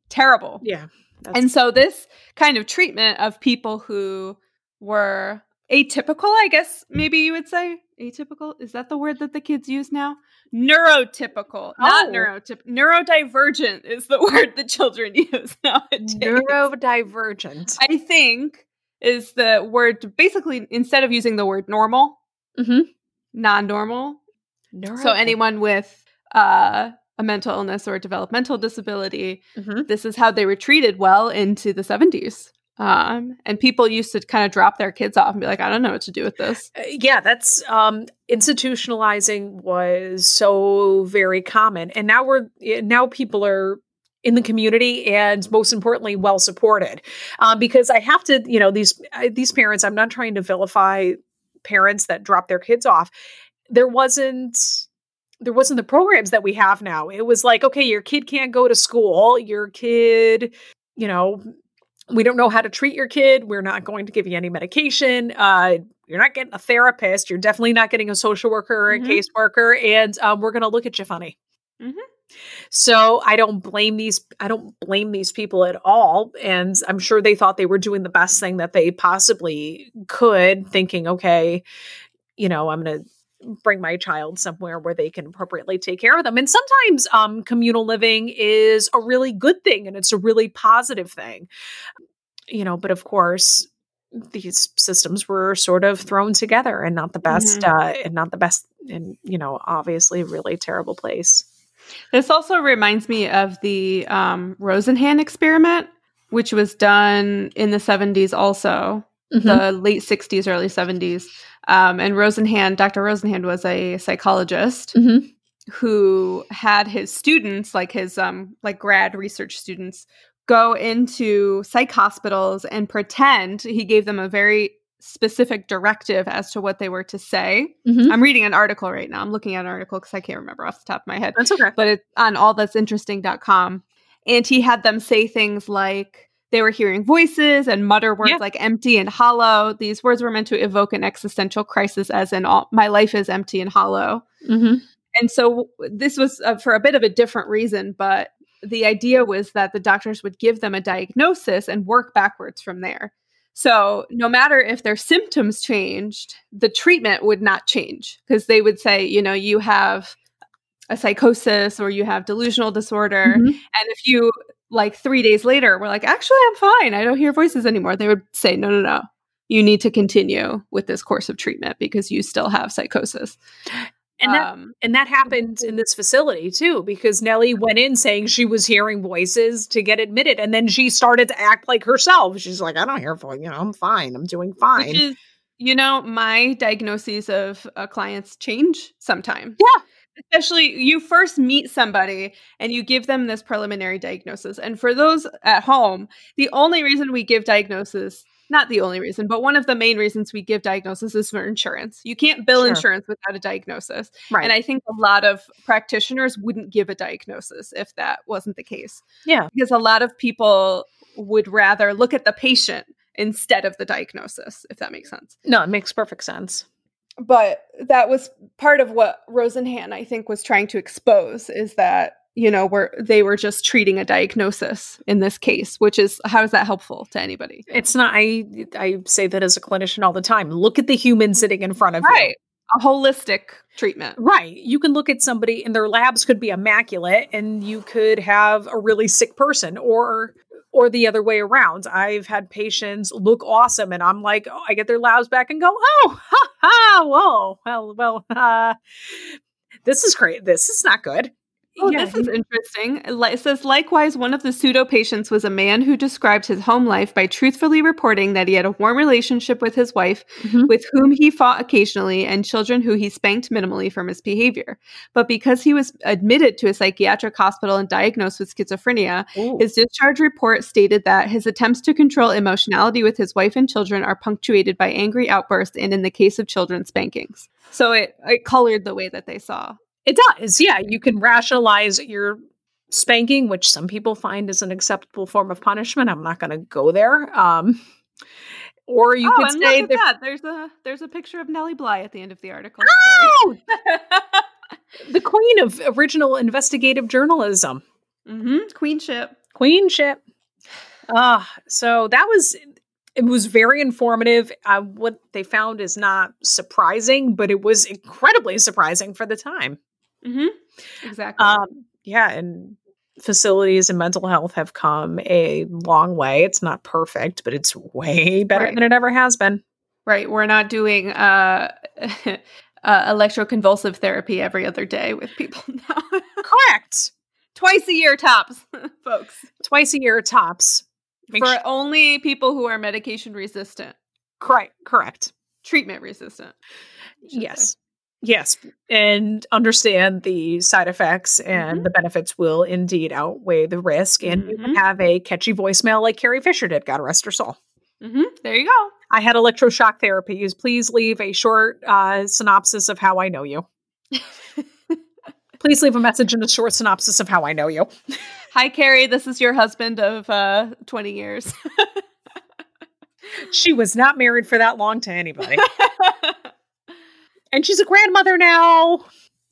terrible. Yeah. And so this kind of treatment of people who were atypical, I guess maybe you would say atypical. Is that the word that the kids use now? Neurotypical, not Oh. neurotyp. Neurodivergent is the word the children use nowadays. neurodivergent. I think is the word basically instead of using the word normal, Mhm. non-normal. So anyone with uh, a mental illness or a developmental disability Mhm. this is how they were treated well into the 70s. Um, and people used to kind of drop their kids off and be like, I don't know what to do with this. Uh, yeah, that's um institutionalizing was so very common. And now we're eh, now people are in the community and most importantly well supported. Um because I have to, you know, these these parents, I'm not trying to vilify parents that drop their kids off. There wasn't there wasn't the programs that we have now. It was like, okay, your kid can't go to school. Your kid, you know, we don't know how to treat your kid. We're not going to give you any medication. Uh, you're not getting a therapist. You're definitely not getting a social worker or a Mhm. caseworker, and um, we're going to look at you funny. Mhm. So I don't blame these. I don't blame these people at all, and I'm sure they thought they were doing the best thing that they possibly could, thinking, okay, you know, I'm going to bring my child somewhere where they can appropriately take care of them. And sometimes um, communal living is a really good thing and it's a really positive thing. You know, but of course, these systems were sort of thrown together and not the best uh and not the best and you know obviously really terrible place This also reminds me of the um, Rosenhan experiment, which was done in the 70s also, the late 60s, early 70s. Um, and Rosenhan, Dr. Rosenhan was a psychologist Mhm. who had his students, like his um, like grad research students, go into psych hospitals and pretend he gave them a very specific directive as to what they were to say. Mhm. I'm reading an article right now. I'm looking at an article because I can't remember off the top of my head that's okay but it's on allthat'sinteresting.com. And he had them say things like they were hearing voices and mutter words like empty and hollow. These words were meant to evoke an existential crisis, as in, all, my life is empty and hollow. mm-hmm. And so this was uh, for a bit of a different reason, but the idea was that the doctors would give them a diagnosis and work backwards from there. So no matter if their symptoms changed, the treatment would not change because they would say, you know, you have a psychosis or you have delusional disorder. Mhm. And if you like three days later were like, actually, I'm fine. I don't hear voices anymore. They would say, no, no, no. You need to continue with this course of treatment because you still have psychosis. and that Um, and that happened in this facility too because Nellie went in saying she was hearing voices to get admitted and then she started to act like herself she's like I don't hear voice you know I'm fine I'm doing fine is, you know, my diagnoses of uh, clients change sometimes. Yeah. Especially you first meet somebody and you give them this preliminary diagnosis. And for those at home, the only reason we give diagnosis, not the only reason, but one of the main reasons we give diagnosis is for insurance. You can't bill Sure. insurance without a diagnosis. right And I think a lot of practitioners wouldn't give a diagnosis if that wasn't the case. yeah Because a lot of people would rather look at the patient instead of the diagnosis, if that makes sense. no it makes perfect sense But that was part of what Rosenhan, I think, was trying to expose is that, you know, where they were just treating a diagnosis in this case, which is how is that helpful to anybody? it's not I I say that as a clinician all the time look at the human sitting in front of you Right. A holistic treatment. Right. You can look at somebody and their labs could be immaculate and you could have a really sick person or or the other way around. I've had patients look awesome and I'm like, oh, I get their labs back and go, oh, ha ha, whoa, well, well, uh, this is great. This is not good. Oh, Yeah, this is interesting. It says, likewise, one of the pseudo patients was a man who described his home life by truthfully reporting that he had a warm relationship with his wife, Mhm. with whom he fought occasionally, and children who he spanked minimally for misbehavior. But because he was admitted to a psychiatric hospital and diagnosed with schizophrenia, Ooh. his discharge report stated that his attempts to control emotionality with his wife and children are punctuated by angry outbursts and, in the case of children, spankings. So it, it colored the way that they saw. It does. Yeah, you can rationalize your spanking, which some people find is an acceptable form of punishment. I'm not going to go there. Um, or you oh, could and say look at that. There's a there's a picture of Nellie Bly at the end of the article. Oh! the queen of original investigative journalism, mm-hmm. Queenship. queenship. Ah, so that was it was very informative. Uh, what they found is not surprising, but it was incredibly surprising for the time. Mm-hmm. Exactly. Um, yeah, and facilities and mental health have come a long way. It's not perfect, but it's way better Right. than it ever has been. right. We're not doing uh, uh, electroconvulsive therapy every other day with people now. Correct. Twice a year tops, folks. Twice a year tops. Make For su- only people who are medication resistant, correct. Correct. treatment resistant. Yes. say. Yes. And understand the side effects and Mhm. the benefits will indeed outweigh the risk. And you can have a catchy voicemail like Carrie Fisher did. God rest her soul. Mhm. There you go. I had electroshock therapy. Please leave a short uh, synopsis of how I know you. please leave a message in a short synopsis of how I know you. Hi, Carrie. This is your husband of uh, 20 years. She was not married for that long to anybody. and she's a grandmother now.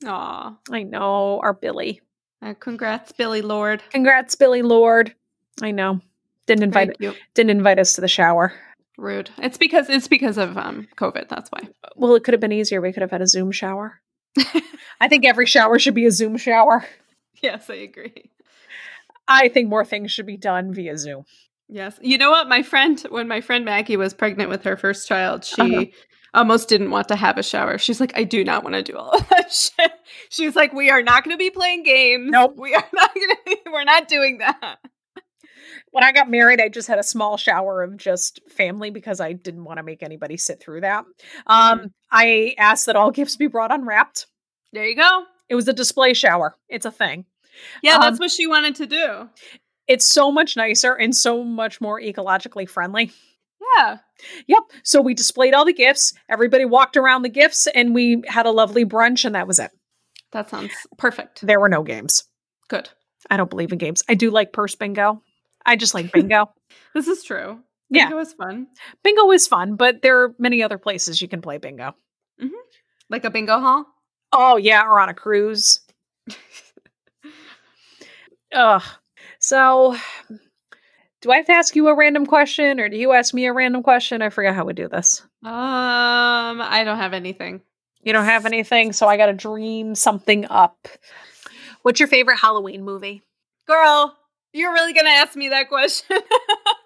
Aw. I know, our Billie. Uh, congrats, Billie Lourd. Congrats, Billie Lourd. I know. Didn't invite didn't invite us to the shower. Rude. It's because it's because of um COVID. That's why. Well, it could have been easier. We could have had a Zoom shower. I think every shower should be a Zoom shower. yes, I agree. I think more things should be done via Zoom. Yes. You know what? My friend, when my friend Maggie was pregnant with her first child, she Uh-huh. Almost didn't want to have a shower. She's like, I do not want to do all of that shit. She's like, we are not going to be playing games. Nope. We are not going to. Be, We're not doing that. When I got married, I just had a small shower of just family because I didn't want to make anybody sit through that. Um, I asked that all gifts be brought unwrapped. There you go. It was a display shower. It's a thing. Yeah, that's Um, what she wanted to do. It's so much nicer and so much more ecologically friendly. Yeah. Yep. So we displayed all the gifts. Everybody walked around the gifts and we had a lovely brunch and that was it. That sounds perfect. There were no games. Good. I don't believe in games. I do like purse bingo. I just like bingo. This is true. Yeah. It was fun. bingo is fun, but there are many other places you can play bingo. Mm-hmm. Like a bingo hall. Oh, yeah, or on a cruise. Ugh. So, do I have to ask you a random question or do you ask me a random question? I forgot how we do this. Um, I don't have anything. You don't have anything, so I got to dream something up. What's your favorite Halloween movie? Girl, you're really gonna ask me that question?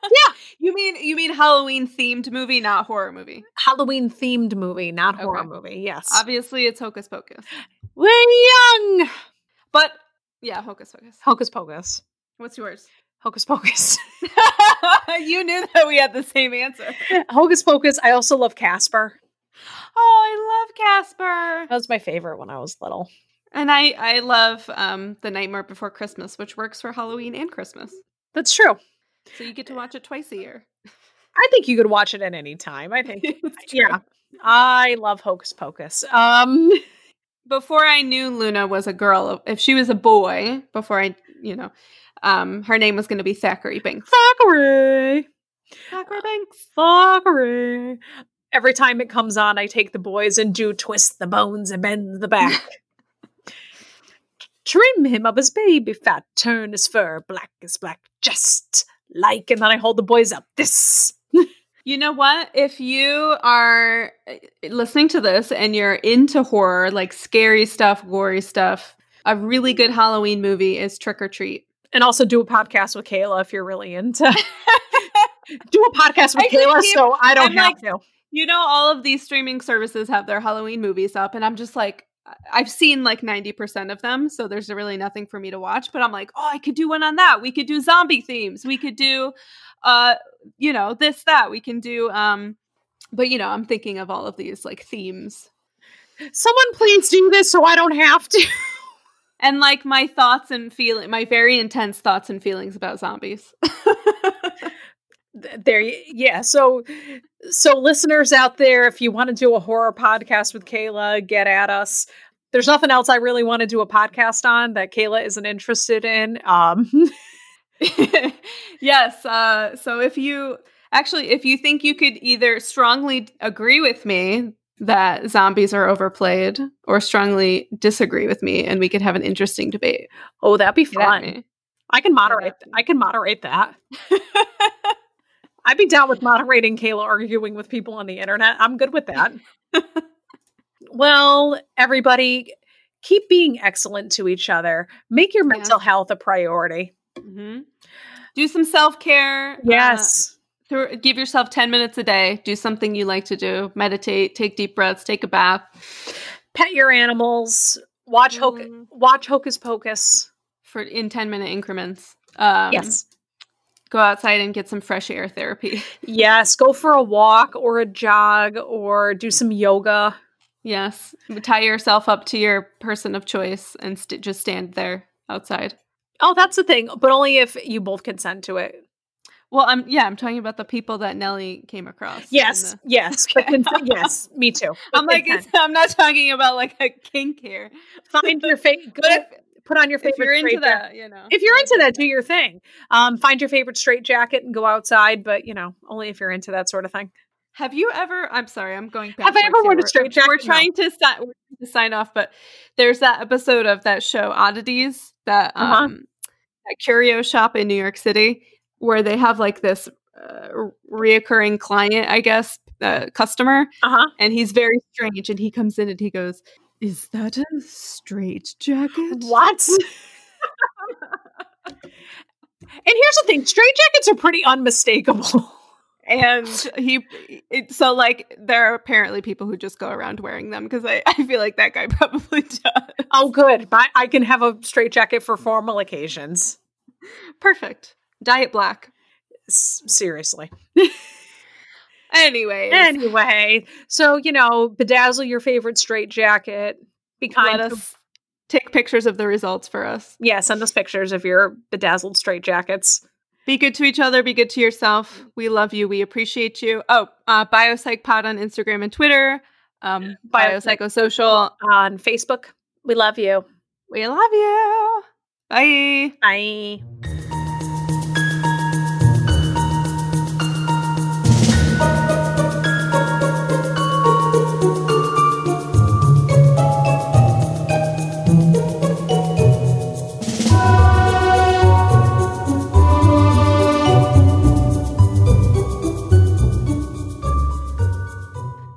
Yeah. You mean you mean Halloween themed movie, not horror movie? Halloween themed movie, not horror movie. Yes. Obviously, it's Hocus Pocus. We're young. But yeah, Hocus Pocus. Hocus Pocus. What's yours? Hocus Pocus. you knew that we had the same answer. Hocus Pocus. I also love Casper. Oh, I love Casper. That was my favorite when I was little. And I I love um The Nightmare Before Christmas, which works for Halloween and Christmas. That's true. So you get to watch it twice a year. I think you could watch it at any time. I think. Yeah. I love Hocus Pocus. Um before I knew Luna was a girl, if she was a boy, before I, you know, um, her name was going to be Thackery Binx. Thackery. Thackery Binx. Thackery. Every time it comes on, I take the boys and do twist the bones and bend the back. Trim him of his baby fat, turn his fur black as black, just like, and then I hold the boys up. This. You know what? If you are uh, listening to this and you're into horror, like scary stuff, gory stuff, a really good Halloween movie is Trick or Treat. And also do a podcast with Kayla if you're really into. do a podcast with I Kayla keep- so I don't I'm have like- to. You know, all of these streaming services have their Halloween movies up, and I'm just like, I've seen like 90% of them, so there's really nothing for me to watch, but I'm like, "Oh, I could do one on that. We could do zombie themes. We could do uh, you know, this that. We can do um but you know, I'm thinking of all of these like themes. Someone please do this so I don't have to. And like my thoughts and feeling my very intense thoughts and feelings about zombies. there yeah so so listeners out there if you want to do a horror podcast with kayla get at us there's nothing else i really want to do a podcast on that kayla isn't interested in um yes uh so if you actually if you think you could either strongly agree with me that zombies are overplayed or strongly disagree with me and we could have an interesting debate oh that'd be fun i can moderate i can moderate that I'd be down with moderating Kayla arguing with people on the internet. I'm good with that. well, everybody, keep being excellent to each other. Make your mental yeah. health a priority. Mm-hmm. Do some self care. Uh, yes. Give yourself 10 minutes a day. Do something you like to do. Meditate, take deep breaths, take a bath. Pet your animals. Watch, mm. Hocus, watch Hocus Pocus. For in 10 minute increments. Um, yes go outside and get some fresh air therapy. yes, go for a walk or a jog or do some yoga. Yes, tie yourself up to your person of choice and st- just stand there outside. Oh, that's the thing, but only if you both consent to it. Well, I'm yeah, I'm talking about the people that Nellie came across. Yes, the- yes, cons- yes, me too. I'm like, I'm not talking about like a kink here. Find your favorite. Good put on your favorite. If you're into that, you know. If you're into that, do your thing. Um, find your favorite straight jacket and go outside, but you know, only if you're into that sort of thing. Have you ever? I'm sorry, I'm going. Back. Have I ever worn a straight jacket? We're trying no. to, si- to sign off, but there's that episode of that show Oddities that uh-huh. um that curio shop in New York City where they have like this uh, reoccurring client, I guess, uh, customer, uh-huh. and he's very strange, and he comes in and he goes, is that a straight jacket? What? and here's the thing straight jackets are pretty unmistakable. and he it, so like there are apparently people who just go around wearing them because I, I feel like that guy probably does oh good I, I can have a straight jacket for formal occasions perfect diet black S- seriously Anyway. Anyway. So, you know, bedazzle your favorite straight jacket. Be kind Let us take pictures of the results for us. Yeah, send us pictures of your bedazzled straight jackets. Be good to each other. Be good to yourself. We love you. We appreciate you. Oh, uh, BioPsychPod on Instagram and Twitter. Um, Biopsychosocial on Facebook. We love you. We love you. Bye. Bye.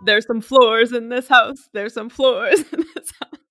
There's some floors in this house. There's some floors in this house.